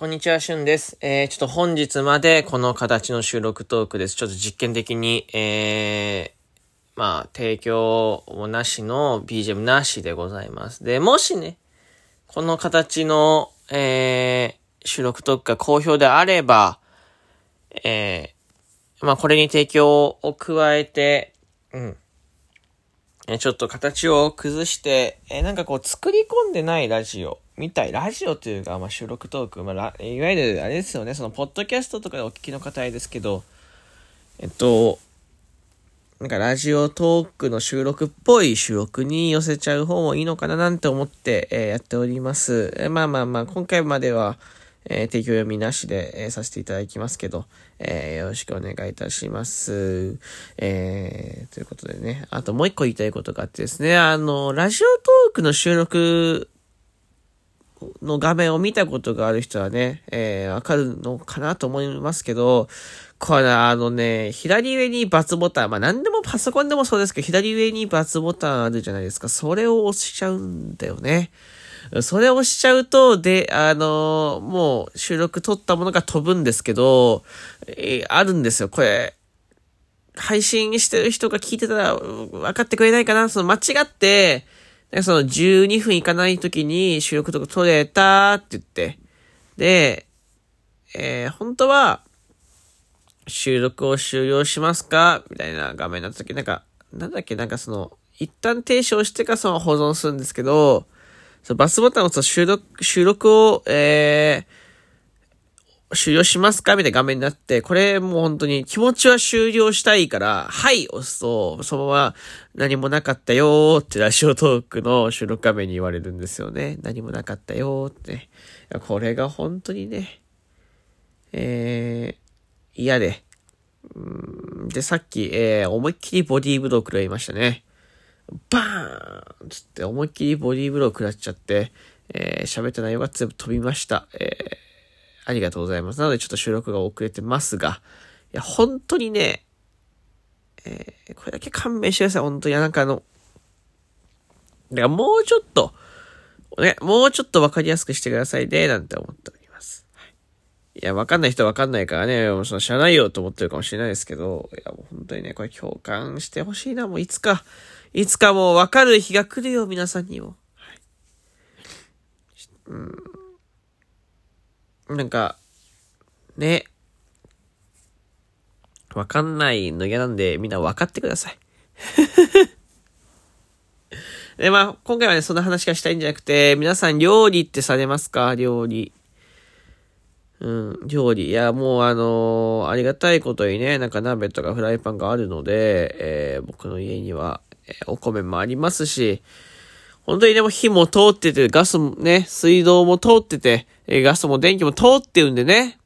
こんにちは、しゅんです。えー、ちょっと本日までこの形の収録トークです。ちょっと実験的に、えー、まあ、提供もなしの BGM なしでございます。で、もしね、この形の、えー、収録トークが好評であれば、えー、まあ、これに提供を加えて、うん。えちょっと形を崩して、えなんかこう作り込んでないラジオみたい。ラジオというか、まあ、収録トーク、まあ、いわゆるあれですよね、そのポッドキャストとかでお聞きの方ですけど、えっと、なんかラジオトークの収録っぽい収録に寄せちゃう方もいいのかななんて思って、えー、やっております。えー、まあまあまあ、今回までは、えー、提供読みなしで、えー、させていただきますけど、えー、よろしくお願いいたします。えー、ということでね、あともう一個言いたいことがあってですね、あの、ラジオトークの収録の画面を見たことがある人はね、えー、わかるのかなと思いますけど、これあのね、左上に×ボタン、まあ何でもパソコンでもそうですけど、左上に×ボタンあるじゃないですか。それを押しちゃうんだよね。それを押しちゃうと、で、あのー、もう収録撮ったものが飛ぶんですけど、えー、あるんですよ、これ。配信してる人が聞いてたら分かってくれないかなその間違って、でその12分いかない時に収録とか撮れたって言って、で、えー、本当は、収録を終了しますかみたいな画面になった時、なんか、なんだっけ、なんかその、一旦停止をしてからその保存するんですけど、そのバスボタンを押すと収録、収録を、えー、終了しますか？みたいな画面になって、これもう本当に気持ちは終了したいから、はい押すと、そのまま何もなかったよーってラジオトークの収録画面に言われるんですよね。何もなかったよーって。これが本当にね、えー、嫌で。で、さっき、えー、思いっきりボディーブロー食らいましたね。バーンつって思いっきりボディーブロー食らっちゃって、えー、喋った内容が全部飛びました。えー、ありがとうございます。なのでちょっと収録が遅れてますが、いや、本当にね、えー、これだけ勘弁してください。本当に、なんかあの、だかもうちょっと、ね、もうちょっとわかりやすくしてくださいね、なんて思っております。はい、いや、わかんない人わかんないからね、もうその知らないよと思ってるかもしれないですけど、いや、もう本当にね、これ共感してほしいな、もういつか、いつかもう分かる日が来るよ、皆さんにも。はい、うん。なんか、ね。わかんないの嫌なんで、みんな分かってください。で、まあ、今回はね、そんな話がしたいんじゃなくて、皆さん料理ってされますか？料理。うん、料理。いや、もうあのー、ありがたいことにね、なんか鍋とかフライパンがあるので、えー、僕の家にはえ、お米もありますし、本当にでも火も通ってて、ガスもね、水道も通ってて、ガスも電気も通ってるんでね。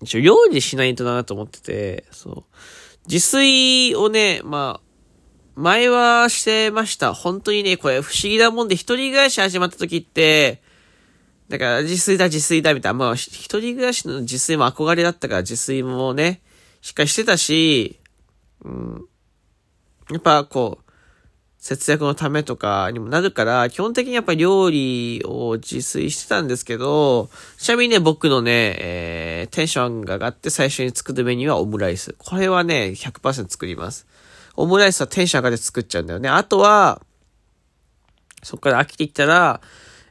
一応料理しないとなと思ってて、そう。自炊をね、まあ、前はしてました。本当にね、これ不思議なもんで、一人暮らし始まった時って、だから自炊だ自炊だみたいな、まあ一人暮らしの自炊も憧れだったから自炊もね、しっかりしてたし、うん、やっぱこう、節約のためとかにもなるから、基本的にやっぱり料理を自炊してたんですけど、ちなみにね、僕のね、えー、テンションが上がって最初に作るメニューはオムライス。これはね、100%作ります。オムライスはテンション上がって作っちゃうんだよね。あとは、そこから飽きてきたら、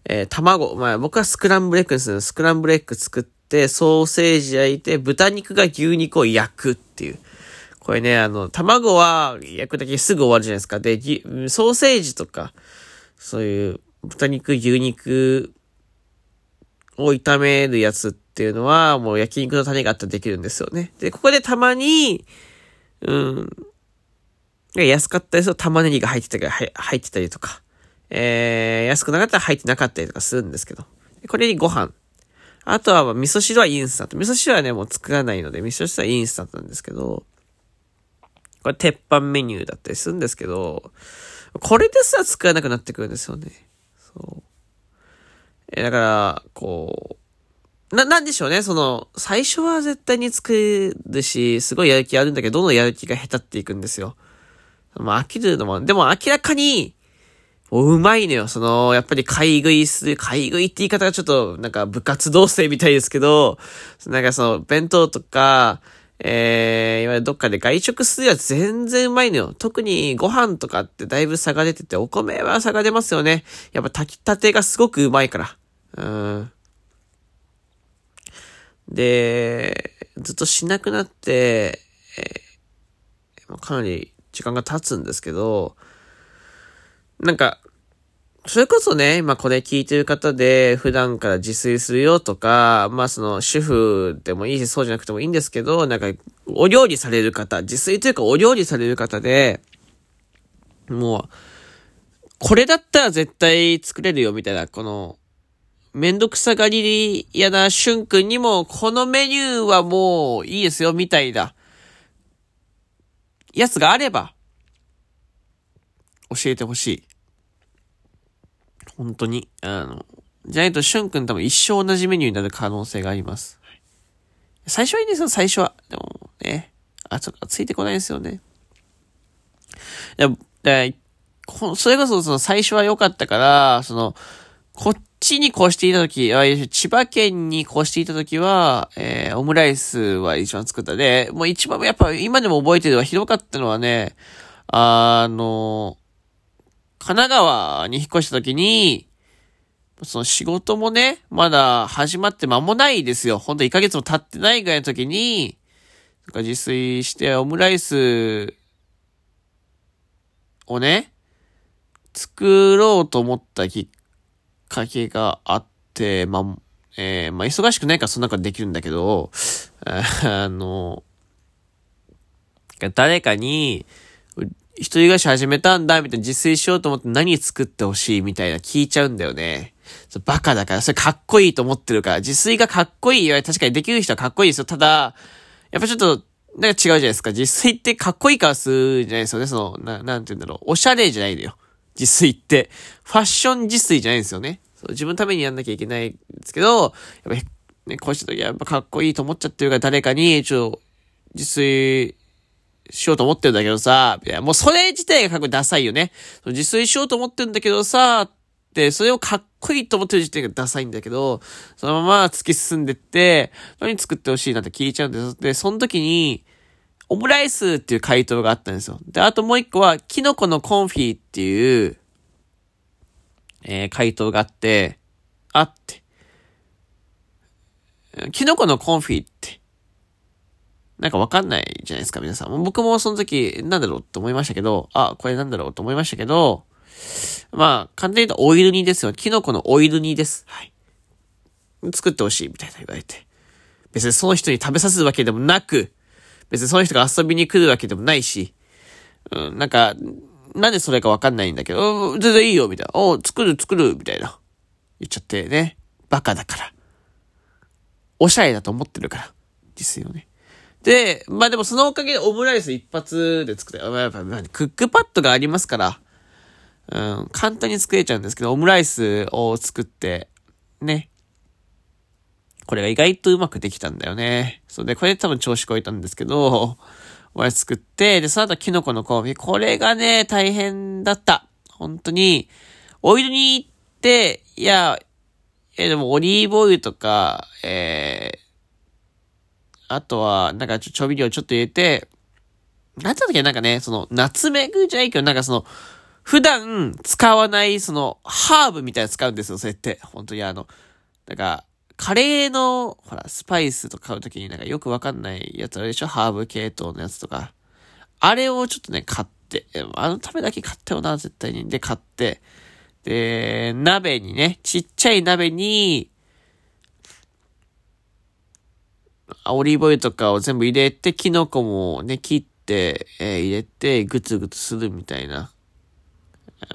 えー、卵。まあ僕はスクランブルエッグですね。スクランブルエッグ作って、ソーセージ焼いて、豚肉が牛肉を焼くっていう。これね、あの、卵は焼くだけすぐ終わるじゃないですか。で、ソーセージとか、そういう豚肉、牛肉を炒めるやつっていうのは、もう焼肉の種があったらできるんですよね。で、ここでたまに、うん、安かったりすると玉ねぎが入ってたり、入ってたりとか、えー、安くなかったら入ってなかったりとかするんですけど。これにご飯。あとは、味噌汁はインスタント。味噌汁はね、もう作らないので、味噌汁はインスタントなんですけど、これ鉄板メニューだったりするんですけど、これですら作らなくなってくるんですよね。そう。え、だから、こう、な、なんでしょうね。その、最初は絶対に作るし、すごいやる気あるんだけど、どんどんやる気が下手っていくんですよ。まあ、飽きるのも、でも明らかに、うまいのよ。その、やっぱり買い食いする、買い食いって言い方がちょっと、なんか部活動生みたいですけど、なんかその、弁当とか、えー、いわゆるどっかで外食するやつ全然うまいのよ。特にご飯とかってだいぶ差が出てて、お米は差が出ますよね。やっぱ炊きたてがすごくうまいから。うん。で、ずっとしなくなって、えー、かなり時間が経つんですけど、なんか、それこそね、今これ聞いてる方で普段から自炊するよとか、まあその主婦でもいいしそうじゃなくてもいいんですけど、なんかお料理される方、自炊というかお料理される方で、もう、これだったら絶対作れるよみたいな、この、めんどくさがり嫌なしゅんくんにも、このメニューはもういいですよみたいな、やつがあれば、教えてほしい。本当に。あの、じゃないと、しゅんくん多分一生同じメニューになる可能性があります。最初はいいですよ、最初は。でもね、あ、ちょっとついてこないですよね。でも、でそれこそその最初は良かったから、その、こっちに越していたとき、千葉県に越していたときは、えー、オムライスは一番作ったで、もう一番やっぱ今でも覚えてるのはひどかったのはね、あの、神奈川に引っ越した時に、その仕事もね、まだ始まって間もないですよ。ほんと1ヶ月も経ってないぐらいの時に、なんか自炊してオムライスをね、作ろうと思ったきっかけがあって、ま、えー、まあ、忙しくないからその中でできるんだけど、あの、誰かに、一人暮らし始めたんだ、みたいな自炊しようと思って何作ってほしいみたいな聞いちゃうんだよね。バカだから、それかっこいいと思ってるから、自炊がかっこいい。確かにできる人はかっこいいですよ。ただ、やっぱちょっと、なんか違うじゃないですか。自炊ってかっこいいからするじゃないですよね。その、ななんて言うんだろう。おしゃれじゃないのよ。自炊って。ファッション自炊じゃないんですよね。そう自分のためにやんなきゃいけないんですけど、やっぱね、こうした時はやっぱかっこいいと思っちゃってるから誰かに、ちょっと、自炊しようと思ってるんだけどさ、いや、もうそれ自体がかっこいいダサいよね。自炊しようと思ってるんだけどさ、って、それをかっこいいと思ってる時点がダサいんだけど、そのまま突き進んでって、何作ってほしいなって聞いちゃうんです。で、その時に、オムライスっていう回答があったんですよ。で、あともう一個は、キノコのコンフィっていう、えー、回答があって、あって。キノコのコンフィって、なんかわかんないじゃないですか、皆さん。僕もその時、なんだろうって思いましたけど、あ、これなんだろうと思いましたけど、まあ、簡単に言うとオイル煮ですよ。キノコのオイル煮です。はい。作ってほしい、みたいな言われて。別にその人に食べさせるわけでもなく、別にその人が遊びに来るわけでもないし、うん、なんか、なんでそれかわかんないんだけど、全然いいよ、みたいな。お作る、作る、みたいな。言っちゃってね。バカだから。おしゃれだと思ってるから。ですよね。で、まあでもそのおかげでオムライス一発で作った。やっぱクックパッドがありますから、うん、簡単に作れちゃうんですけど、オムライスを作って、ね。これが意外とうまくできたんだよね。それで、これで多分調子こいたんですけど、オムライス作って、で、その後キノコのコーヒー。これがね、大変だった。本当に、オイルに行って、いや、え、でもオリーブオイルとか、えー、あとは、なんかちょ、調味料ちょっと入れて、なんつったっけなんかね、その、夏目ぐじゃないけど、なんかその、普段使わない、その、ハーブみたいな使うんですよ、それって。本当にあの、なんか、カレーの、ほら、スパイスとか買うときになんかよくわかんないやつあるでしょ？ハーブ系統のやつとか。あれをちょっとね、買って、あのためだけ買ったよな、絶対に。で、買って、で、鍋にね、ちっちゃい鍋に、オリーブオイルとかを全部入れて、キノコもね、切って、えー、入れて、グツグツするみたいな。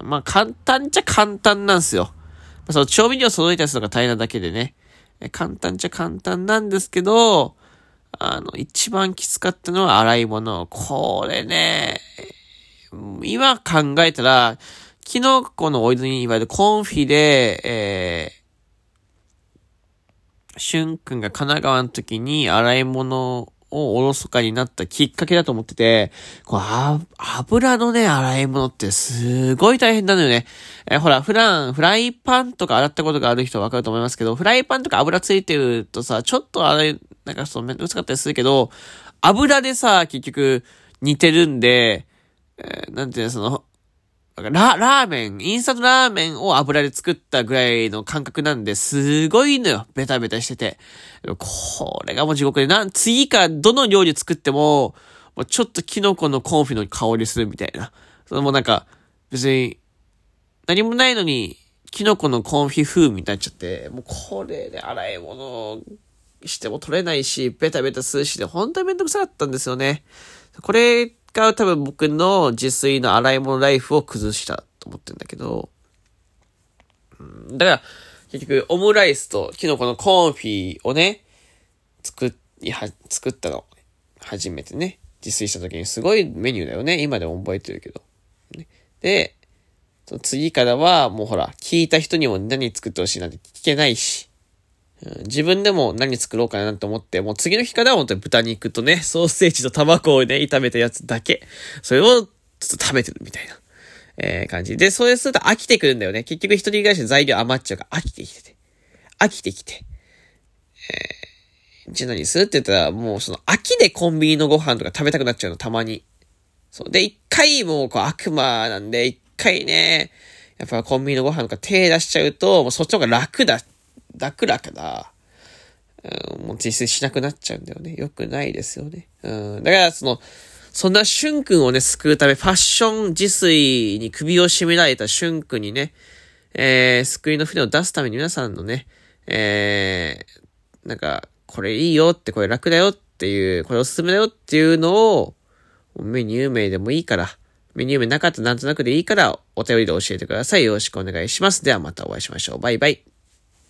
まあ、簡単っちゃ簡単なんですよ。その調味料揃えたやつとか大変なだけでね。簡単っちゃ簡単なんですけど、あの、一番きつかったのは洗い物。これね、今考えたら、キノコのオイルにいわゆるコンフィで、えしゅんくんが神奈川の時に洗い物をおろそかになったきっかけだと思ってて、こう油のね、洗い物ってすごい大変なのよね。えー、ほら、普段、フライパンとか洗ったことがある人はわかると思いますけど、フライパンとか油ついてるとさ、ちょっとあれ、なんかそうめんどくさかったりするけど、油でさ、結局似てるんで、えー、なんていうの、その、ラ、ラーメン、インスタントラーメンを油で作ったぐらいの感覚なんで、すごいのよ。ベタベタしてて。これがもう地獄で、なん、次からどの料理作っても、もうちょっとキノコのコンフィの香りするみたいな。そのもうなんか、別に、何もないのに、キノコのコンフィ風味になっちゃって、もうこれで洗い物しても取れないし、ベタベタするしで、本当にめんどくさかったんですよね。これが多分僕の自炊の洗い物ライフを崩したと思ってるんだけど、うん、だから、結局、オムライスとキノコのコンフィをね、作りは、作ったの。初めてね。自炊した時にすごいメニューだよね。今でも覚えてるけど。ね、で、その次からはもうほら、聞いた人にも何作ってほしいなんて聞けないし、自分でも何作ろうかなと思って、もう次の日からは本当に豚肉とね、ソーセージと卵をね、炒めたやつだけ。それをちょっと食べてるみたいな、えー、感じ。で、それすると飽きてくるんだよね。結局一人暮らしで材料余っちゃうから飽きてきてて。飽きてきて。えー、じゃあ何するって言ったら、もうその飽きでコンビニのご飯とか食べたくなっちゃうの、たまに。そう。で、一回もうこう悪魔なんで、一回ね、やっぱコンビニのご飯とか手出しちゃうと、もうそっちの方が楽だ楽だから、うん、もう自炊しなくなっちゃうんだよね。よくないですよね。うん。だからその、そんなしゅんくんをね、救うため、ファッション自炊に首を絞められたしゅんくんにね、えー、救いの船を出すために皆さんのね、えー、なんか、これいいよって、これ楽だよっていう、これおすすめだよっていうのを、メニュー名でもいいから、メニュー名なかったなんとなくでいいから、お便りで教えてください。よろしくお願いします。ではまたお会いしましょう。バイバイ。